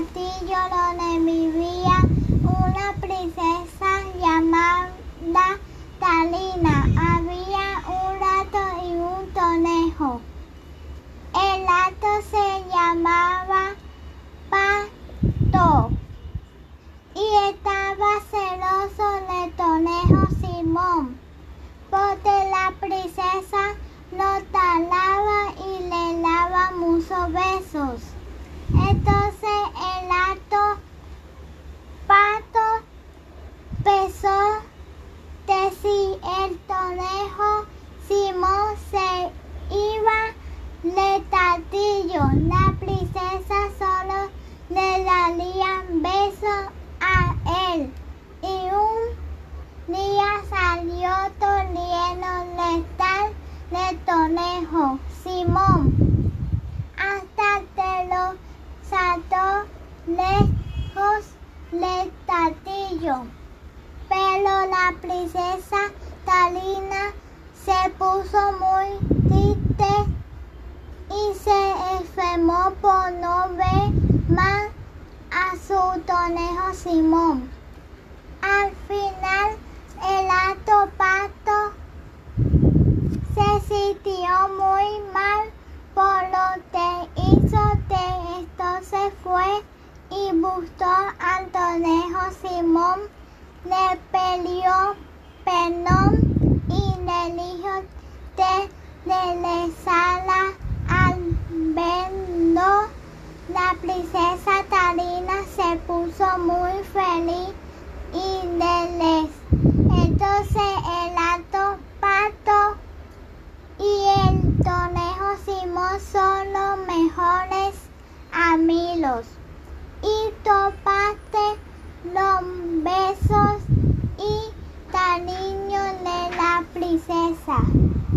castillo donde vivía una princesa llamada Talina. Había un gato y un conejo. El gato se llamaba Pato y estaba celoso del conejo Simón porque la princesa lo talaba y le daba muchos besos. Entonces el alto pato pensó que si el conejo Simón se iba de castillo, la princesa solo le daría besos a él. Y un día salió corriendo de tal de conejo Simón hasta que lo saltó lejos del castillo. Pero la princesa Talina se puso muy triste y se por no ver más a su conejo Simón. Al final, el alto pato se sintió muy mal por lo que hizo que esto se fue y buscó al conejo Simón, le peleó perdón y le dijo que le La princesa Tarina se puso muy feliz y le les. Entonces el alto pato y el conejo Simón son los mejores amigos. Y topaste los besos y cariño de la princesa.